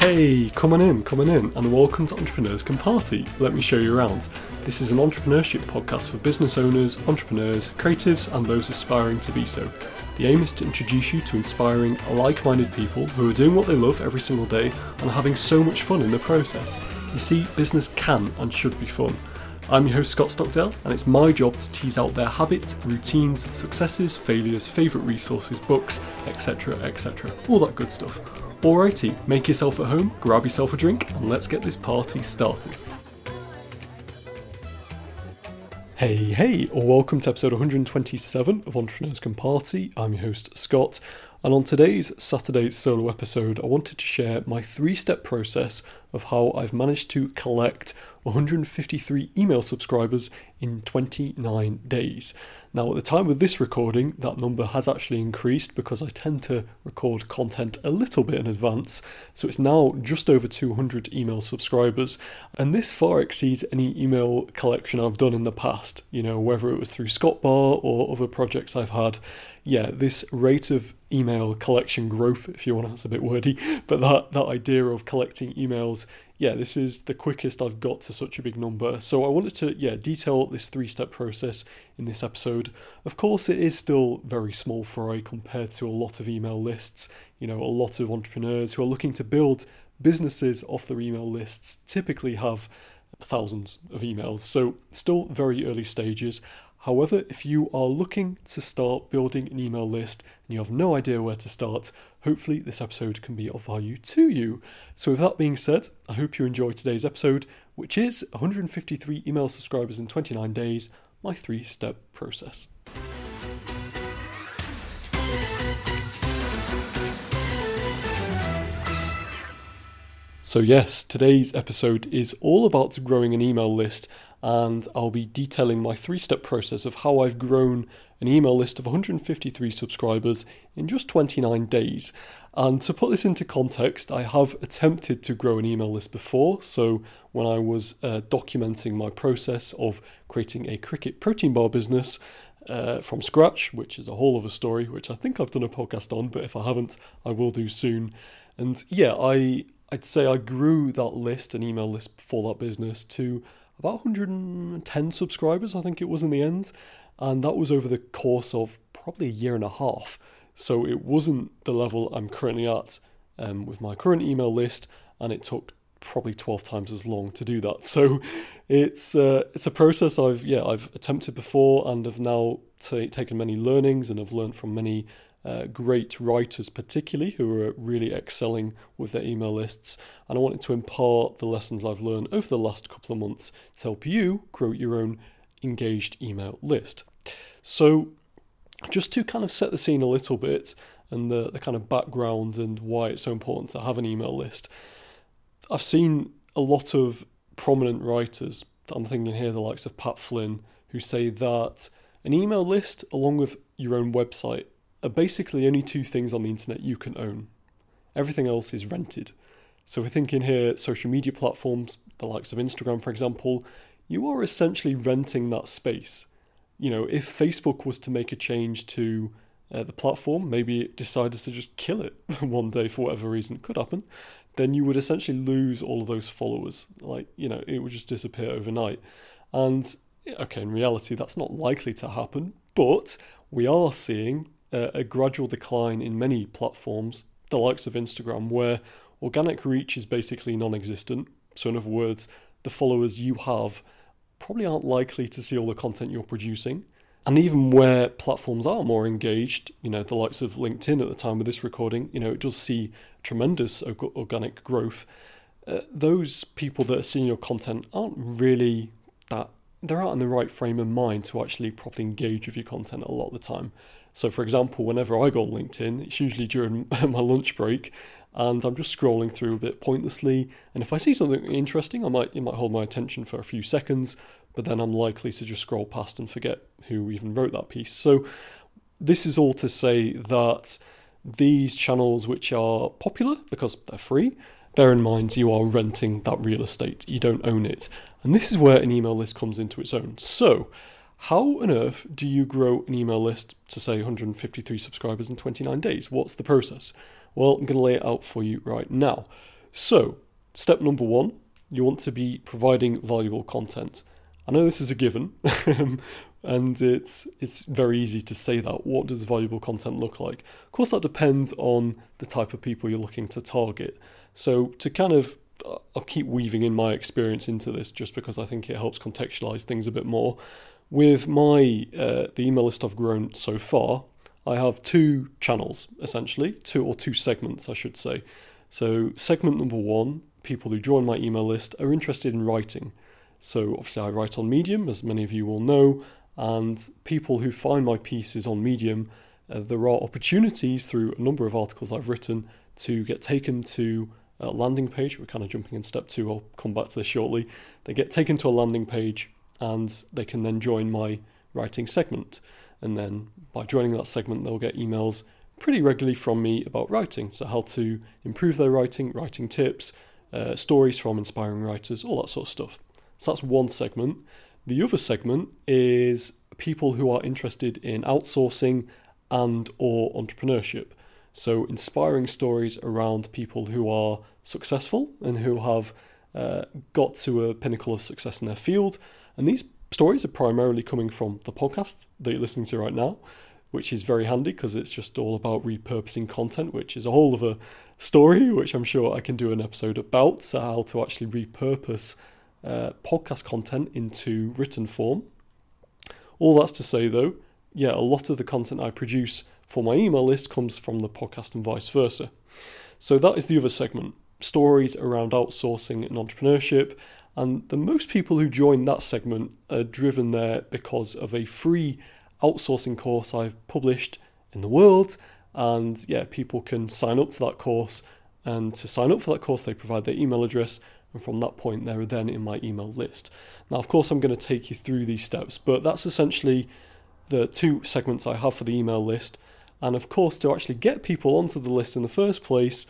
Hey, come on in, come on in, and welcome to Entrepreneurs Can Party. Let me show you around. This is an entrepreneurship podcast for business owners, entrepreneurs, creatives, and those aspiring to be so. The aim is to introduce you to inspiring, like minded people who are doing what they love every single day and having so much fun in the process. You see, business can and should be fun. I'm your host Scott Stockdale, and it's my job to tease out their habits, routines, successes, failures, favourite resources, books, etc. etc. All that good stuff. Alrighty, make yourself at home, grab yourself a drink, and let's get this party started. Hey, hey, or welcome to episode 127 of Entrepreneurs Can Party. I'm your host, Scott, and on today's Saturday solo episode, I wanted to share my three step process of how I've managed to collect 153 email subscribers in 29 days. Now, at the time of this recording, that number has actually increased because I tend to record content a little bit in advance. So it's now just over 200 email subscribers, and this far exceeds any email collection I've done in the past, you know, whether it was through Scottbar or other projects I've had yeah, this rate of email collection growth, if you want to, that's a bit wordy, but that, that idea of collecting emails, yeah, this is the quickest I've got to such a big number. So I wanted to, yeah, detail this three step process in this episode. Of course, it is still very small fry compared to a lot of email lists. You know, a lot of entrepreneurs who are looking to build businesses off their email lists typically have thousands of emails. So, still very early stages. However, if you are looking to start building an email list and you have no idea where to start, hopefully this episode can be of value to you. So, with that being said, I hope you enjoy today's episode, which is 153 email subscribers in 29 days, my three step process. So, yes, today's episode is all about growing an email list and I'll be detailing my three step process of how I've grown an email list of 153 subscribers in just 29 days. And to put this into context, I have attempted to grow an email list before. So, when I was uh, documenting my process of creating a cricket protein bar business uh, from scratch, which is a whole other story, which I think I've done a podcast on, but if I haven't, I will do soon. And yeah, I I'd say I grew that list, an email list for that business, to about 110 subscribers, I think it was in the end. And that was over the course of probably a year and a half. So it wasn't the level I'm currently at um, with my current email list, and it took probably 12 times as long to do that. So it's uh, it's a process I've yeah I've attempted before and have now t- taken many learnings and have learned from many uh, great writers, particularly who are really excelling with their email lists. And I wanted to impart the lessons I've learned over the last couple of months to help you grow your own engaged email list. So, just to kind of set the scene a little bit and the, the kind of background and why it's so important to have an email list, I've seen a lot of prominent writers, I'm thinking here the likes of Pat Flynn, who say that an email list, along with your own website, are basically only two things on the internet you can own. Everything else is rented. So we're thinking here social media platforms, the likes of Instagram, for example, you are essentially renting that space. You know, if Facebook was to make a change to uh, the platform, maybe it decided to just kill it one day for whatever reason, could happen, then you would essentially lose all of those followers. Like, you know, it would just disappear overnight. And okay, in reality, that's not likely to happen, but we are seeing uh, a gradual decline in many platforms, the likes of Instagram, where organic reach is basically non existent. So, in other words, the followers you have probably aren't likely to see all the content you're producing. And even where platforms are more engaged, you know, the likes of LinkedIn at the time of this recording, you know, it does see tremendous organic growth. Uh, those people that are seeing your content aren't really that, they're not in the right frame of mind to actually properly engage with your content a lot of the time. So, for example, whenever I go on LinkedIn, it's usually during my lunch break, and I'm just scrolling through a bit pointlessly. And if I see something interesting, I might it might hold my attention for a few seconds, but then I'm likely to just scroll past and forget who even wrote that piece. So, this is all to say that these channels, which are popular because they're free, bear in mind you are renting that real estate. You don't own it, and this is where an email list comes into its own. So how on earth do you grow an email list to say 153 subscribers in 29 days? What's the process? Well, I'm going to lay it out for you right now. So, step number one, you want to be providing valuable content. I know this is a given, and it's it's very easy to say that. What does valuable content look like? Of course, that depends on the type of people you're looking to target. So, to kind of I'll keep weaving in my experience into this just because I think it helps contextualize things a bit more. With my uh, the email list I've grown so far, I have two channels essentially, two or two segments, I should say. So, segment number one, people who join my email list are interested in writing. So, obviously, I write on Medium, as many of you will know, and people who find my pieces on Medium, uh, there are opportunities through a number of articles I've written to get taken to a landing page. We're kind of jumping in step two, I'll come back to this shortly. They get taken to a landing page and they can then join my writing segment. And then by joining that segment, they'll get emails pretty regularly from me about writing. So, how to improve their writing, writing tips, uh, stories from inspiring writers, all that sort of stuff. So, that's one segment. The other segment is people who are interested in outsourcing and or entrepreneurship. So, inspiring stories around people who are successful and who have uh, got to a pinnacle of success in their field. And these stories are primarily coming from the podcast that you're listening to right now, which is very handy because it's just all about repurposing content, which is a whole other story, which I'm sure I can do an episode about. So, how to actually repurpose uh, podcast content into written form. All that's to say, though, yeah, a lot of the content I produce for my email list comes from the podcast and vice versa. So that is the other segment stories around outsourcing and entrepreneurship. And the most people who join that segment are driven there because of a free outsourcing course I've published in the world. And yeah, people can sign up to that course. And to sign up for that course, they provide their email address. And from that point, they're then in my email list. Now, of course, I'm going to take you through these steps, but that's essentially the two segments I have for the email list. And of course, to actually get people onto the list in the first place,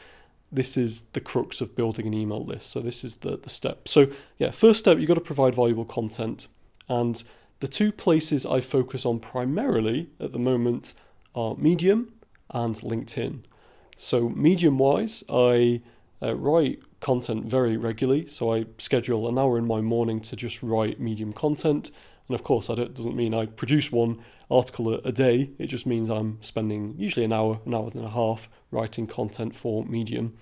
this is the crux of building an email list. So this is the, the step. So yeah, first step, you've got to provide valuable content. And the two places I focus on primarily at the moment are Medium and LinkedIn. So Medium wise, I uh, write content very regularly. So I schedule an hour in my morning to just write Medium content. And of course, that doesn't mean I produce one article a, day. It just means I'm spending usually an hour, an hour and a half writing content for Medium.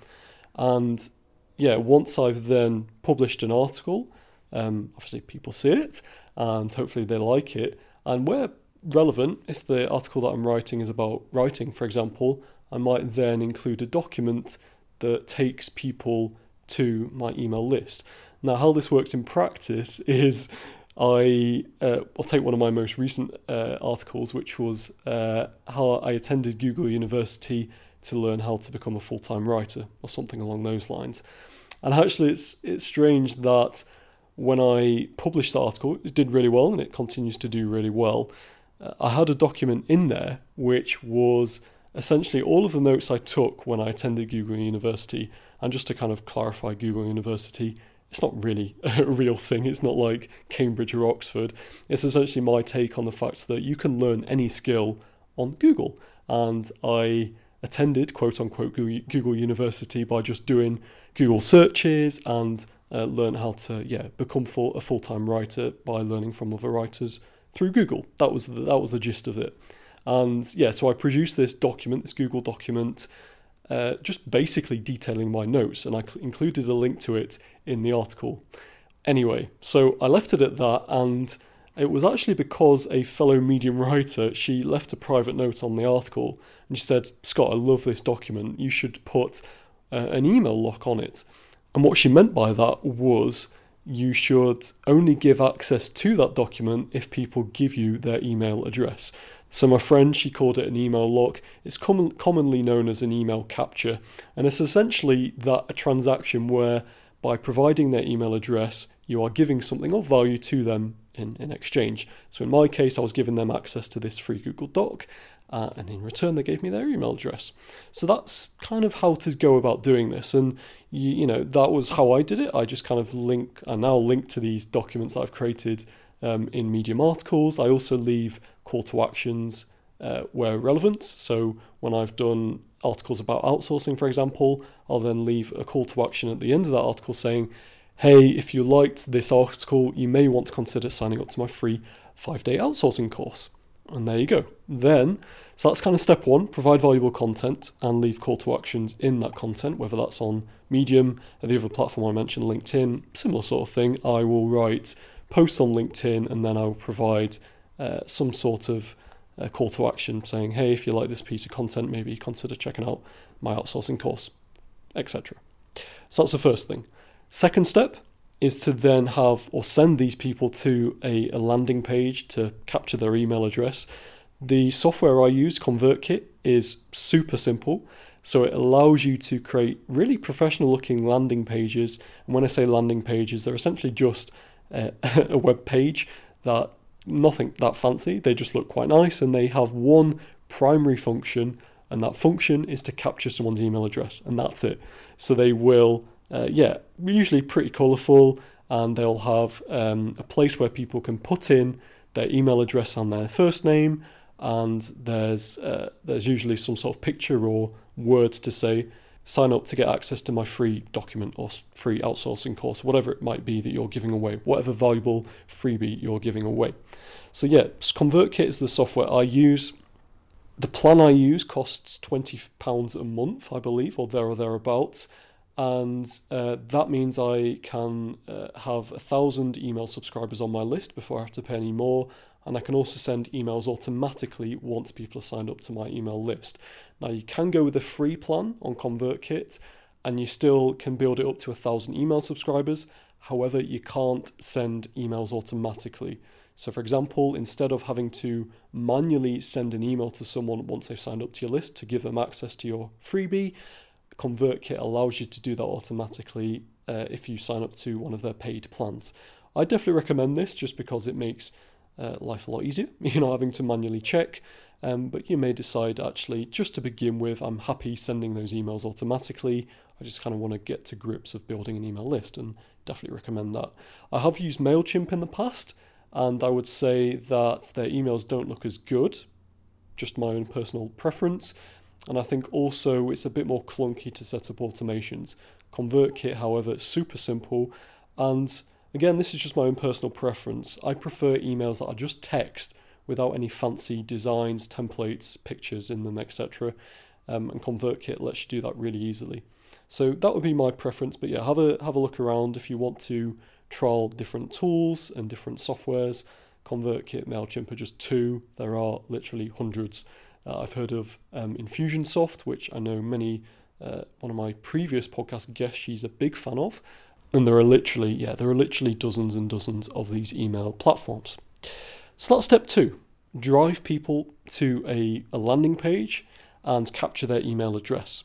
And yeah, once I've then published an article, um, obviously people see it and hopefully they like it. And where relevant, if the article that I'm writing is about writing, for example, I might then include a document that takes people to my email list. Now, how this works in practice is I uh, I'll take one of my most recent uh, articles, which was uh, how I attended Google University to learn how to become a full time writer, or something along those lines. And actually, it's it's strange that when I published the article, it did really well, and it continues to do really well. Uh, I had a document in there which was essentially all of the notes I took when I attended Google University. And just to kind of clarify, Google University it's not really a real thing. It's not like Cambridge or Oxford. It's essentially my take on the fact that you can learn any skill on Google. And I attended quote unquote Google University by just doing Google searches and uh, learn how to yeah become full, a full time writer by learning from other writers through Google. That was the, that was the gist of it. And yeah, so I produced this document, this Google document, uh, just basically detailing my notes, and I cl- included a link to it in the article. Anyway, so I left it at that, and it was actually because a fellow medium writer she left a private note on the article, and she said, "Scott, I love this document. You should put uh, an email lock on it." And what she meant by that was you should only give access to that document if people give you their email address. So my friend, she called it an email lock. It's com- commonly known as an email capture, and it's essentially that a transaction where by providing their email address, you are giving something of value to them in, in exchange. So in my case, I was giving them access to this free Google Doc, uh, and in return, they gave me their email address. So that's kind of how to go about doing this. And you, you know, that was how I did it. I just kind of link, I now link to these documents I've created um, in Medium articles. I also leave call to actions uh, where relevant. So when I've done articles about outsourcing, for example, I'll then leave a call to action at the end of that article saying, hey, if you liked this article, you may want to consider signing up to my free five day outsourcing course. And there you go. Then, so that's kind of step one provide valuable content and leave call to actions in that content, whether that's on Medium or the other platform I mentioned, LinkedIn, similar sort of thing. I will write posts on LinkedIn and then I'll provide uh, some sort of uh, call to action saying, hey, if you like this piece of content, maybe consider checking out my outsourcing course, etc. So that's the first thing. Second step is to then have or send these people to a, a landing page to capture their email address. The software I use, ConvertKit, is super simple. So it allows you to create really professional looking landing pages. And when I say landing pages, they're essentially just a, a web page that nothing that fancy. They just look quite nice and they have one primary function, and that function is to capture someone's email address, and that's it. So they will uh, yeah, usually pretty colourful, and they'll have um, a place where people can put in their email address and their first name, and there's uh, there's usually some sort of picture or words to say sign up to get access to my free document or free outsourcing course, whatever it might be that you're giving away, whatever valuable freebie you're giving away. So yeah, ConvertKit is the software I use. The plan I use costs twenty pounds a month, I believe, or there or thereabouts and uh, that means I can uh, have a thousand email subscribers on my list before I have to pay any more. And I can also send emails automatically once people are signed up to my email list. Now, you can go with a free plan on ConvertKit and you still can build it up to a thousand email subscribers. However, you can't send emails automatically. So, for example, instead of having to manually send an email to someone once they've signed up to your list to give them access to your freebie, ConvertKit allows you to do that automatically uh, if you sign up to one of their paid plans. I definitely recommend this just because it makes uh, life a lot easier. You're not having to manually check, um, but you may decide actually, just to begin with, I'm happy sending those emails automatically. I just kind of want to get to grips of building an email list and definitely recommend that. I have used MailChimp in the past, and I would say that their emails don't look as good, just my own personal preference. And I think also it's a bit more clunky to set up automations. ConvertKit, however, is super simple. And again, this is just my own personal preference. I prefer emails that are just text without any fancy designs, templates, pictures in them, etc. Um, and ConvertKit lets you do that really easily. So that would be my preference. But yeah, have a have a look around if you want to trial different tools and different softwares. ConvertKit, Mailchimp are just two. There are literally hundreds. Uh, I've heard of um, Infusionsoft, which I know many, uh, one of my previous podcast guests, she's a big fan of. And there are literally, yeah, there are literally dozens and dozens of these email platforms. So that's step two drive people to a, a landing page and capture their email address.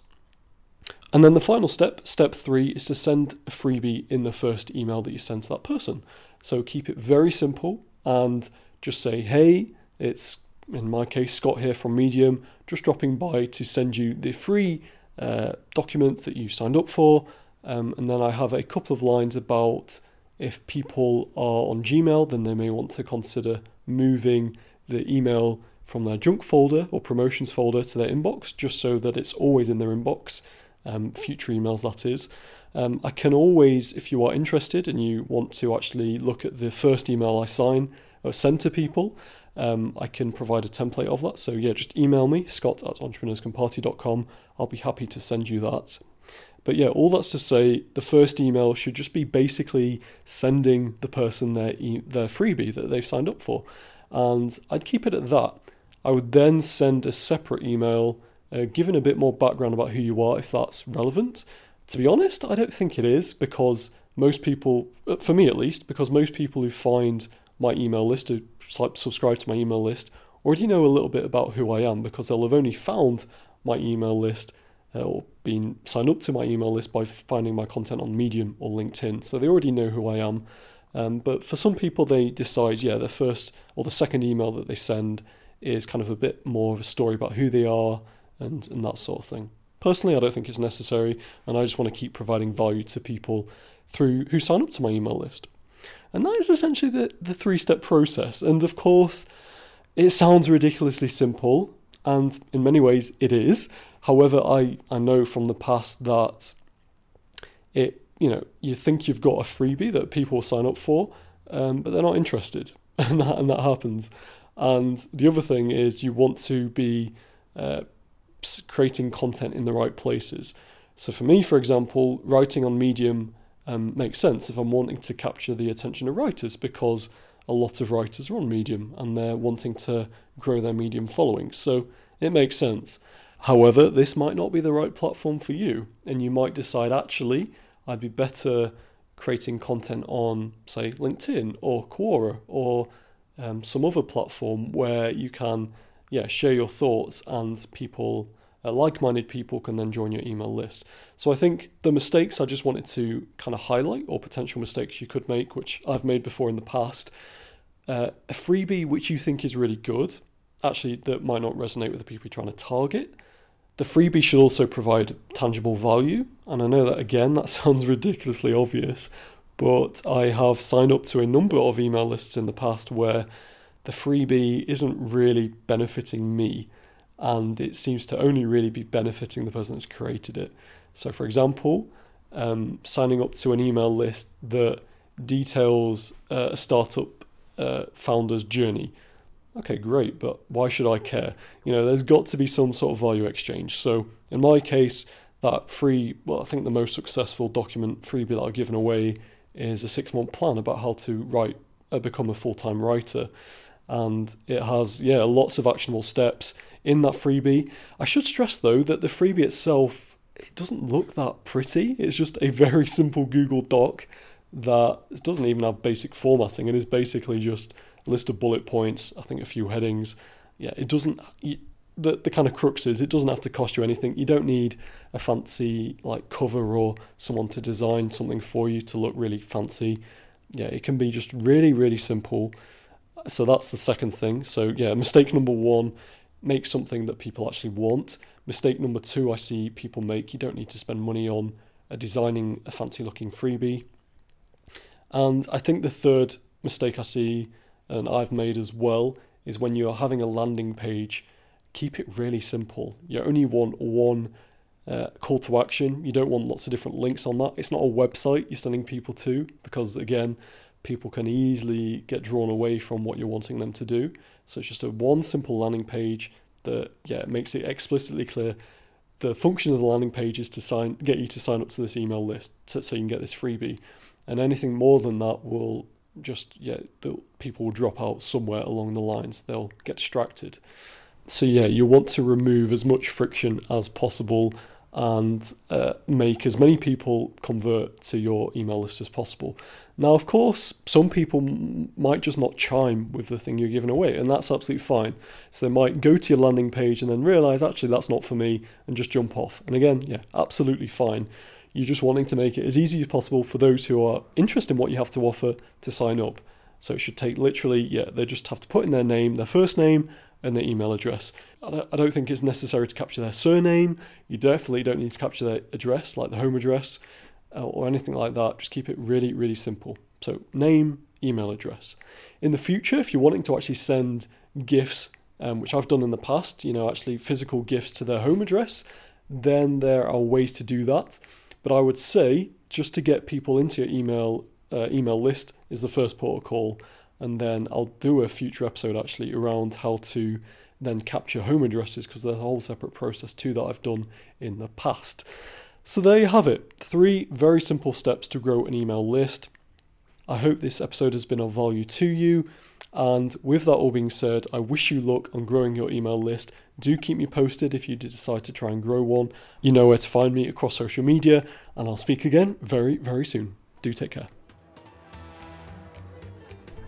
And then the final step, step three, is to send a freebie in the first email that you send to that person. So keep it very simple and just say, hey, it's in my case, Scott here from Medium, just dropping by to send you the free uh, document that you signed up for. Um, and then I have a couple of lines about if people are on Gmail, then they may want to consider moving the email from their junk folder or promotions folder to their inbox, just so that it's always in their inbox, um, future emails that is. Um, I can always, if you are interested and you want to actually look at the first email I sign or send to people, um, I can provide a template of that. So yeah, just email me, scott at entrepreneurscanparty.com. I'll be happy to send you that. But yeah, all that's to say, the first email should just be basically sending the person their e- their freebie that they've signed up for, and I'd keep it at that. I would then send a separate email, uh, giving a bit more background about who you are, if that's relevant. To be honest, I don't think it is because most people, uh, for me at least, because most people who find my email list, who subscribe to my email list, already know a little bit about who I am because they'll have only found my email list uh, or been signed up to my email list by finding my content on Medium or LinkedIn. So they already know who I am. Um, but for some people, they decide, yeah, the first or the second email that they send is kind of a bit more of a story about who they are and, and that sort of thing. Personally, I don't think it's necessary, and I just want to keep providing value to people through who sign up to my email list. And that is essentially the, the three step process. And of course, it sounds ridiculously simple, and in many ways it is. However, I, I know from the past that it you know you think you've got a freebie that people sign up for, um, but they're not interested, and that and that happens. And the other thing is you want to be uh, creating content in the right places. So for me, for example, writing on Medium um, makes sense if I'm wanting to capture the attention of writers because a lot of writers are on Medium and they're wanting to grow their Medium following. So it makes sense. However, this might not be the right platform for you, and you might decide actually, I'd be better creating content on, say, LinkedIn or Quora or um, some other platform where you can, yeah, share your thoughts and people, uh, like-minded people, can then join your email list. So I think the mistakes I just wanted to kind of highlight, or potential mistakes you could make, which I've made before in the past, uh, a freebie which you think is really good, actually that might not resonate with the people you're trying to target the freebie should also provide tangible value. And I know that again, that sounds ridiculously obvious, but I have signed up to a number of email lists in the past where the freebie isn't really benefiting me and it seems to only really be benefiting the person that's created it. So, for example, um, signing up to an email list that details uh, a startup uh, founder's journey Okay, great, but why should I care? You know, there's got to be some sort of value exchange. So in my case, that free, well, I think the most successful document freebie that I've given away is a six month plan about how to write, uh, become a full time writer. And it has, yeah, lots of actionable steps in that freebie. I should stress though that the freebie itself, it doesn't look that pretty. It's just a very simple Google Doc that doesn't even have basic formatting. It is basically just list of bullet points, I think a few headings. Yeah, it doesn't. the the kind of crux is it doesn't have to cost you anything. You don't need a fancy like cover or someone to design something for you to look really fancy. Yeah, it can be just really really simple. So that's the second thing. So yeah, mistake number one, make something that people actually want. Mistake number two, I see people make. You don't need to spend money on uh, designing a fancy looking freebie. And I think the third mistake I see and I've made as well is when you're having a landing page, keep it really simple. You only want one uh, call to action. You don't want lots of different links on that. It's not a website you're sending people to because, again, people can easily get drawn away from what you're wanting them to do. So it's just a one simple landing page that yeah makes it explicitly clear. The function of the landing page is to sign, get you to sign up to this email list so you can get this freebie, and anything more than that will just yeah, the people will drop out somewhere along the lines. They'll get distracted. So yeah, you want to remove as much friction as possible and uh, make as many people convert to your email list as possible. Now, of course, some people m- might just not chime with the thing you're giving away, and that's absolutely fine. So they might go to your landing page and then realize, actually, that's not for me, and just jump off. And again, yeah, absolutely fine. You're just wanting to make it as easy as possible for those who are interested in what you have to offer to sign up. So it should take literally, yeah, they just have to put in their name, their first name, and their email address. I don't think it's necessary to capture their surname. You definitely don't need to capture their address, like the home address uh, or anything like that. Just keep it really, really simple. So, name, email address. In the future, if you're wanting to actually send gifts, um, which I've done in the past, you know, actually physical gifts to their home address, then there are ways to do that. But I would say just to get people into your email uh, email list is the first port of call, and then I'll do a future episode actually around how to then capture home addresses because there's a whole separate process too that I've done in the past. So there you have it. Three very simple steps to grow an email list. I hope this episode has been of value to you. And with that all being said, I wish you luck on growing your email list. Do keep me posted if you decide to try and grow one. You know where to find me across social media, and I'll speak again very, very soon. Do take care.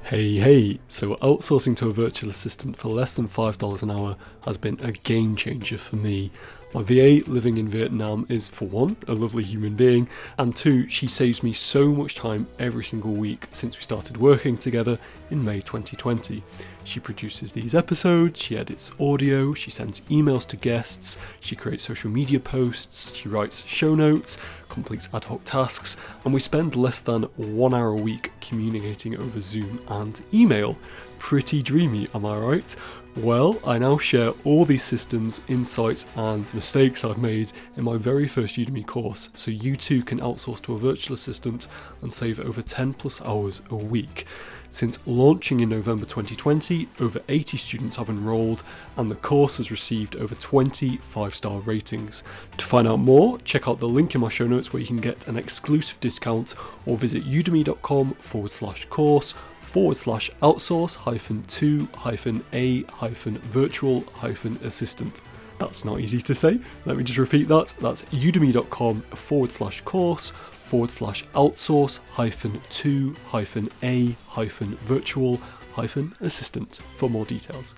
Hey, hey, so outsourcing to a virtual assistant for less than $5 an hour has been a game changer for me. My VA living in Vietnam is, for one, a lovely human being, and two, she saves me so much time every single week since we started working together in May 2020. She produces these episodes, she edits audio, she sends emails to guests, she creates social media posts, she writes show notes, completes ad hoc tasks, and we spend less than one hour a week communicating over Zoom and email. Pretty dreamy, am I right? Well, I now share all these systems, insights, and mistakes I've made in my very first Udemy course, so you too can outsource to a virtual assistant and save over 10 plus hours a week. Since launching in November 2020, over 80 students have enrolled, and the course has received over 20 five star ratings. To find out more, check out the link in my show notes where you can get an exclusive discount or visit udemy.com forward slash course forward slash outsource hyphen to hyphen a hyphen virtual hyphen assistant. That's not easy to say. Let me just repeat that. That's udemy.com forward slash course forward slash outsource hyphen to hyphen a hyphen virtual hyphen assistant for more details.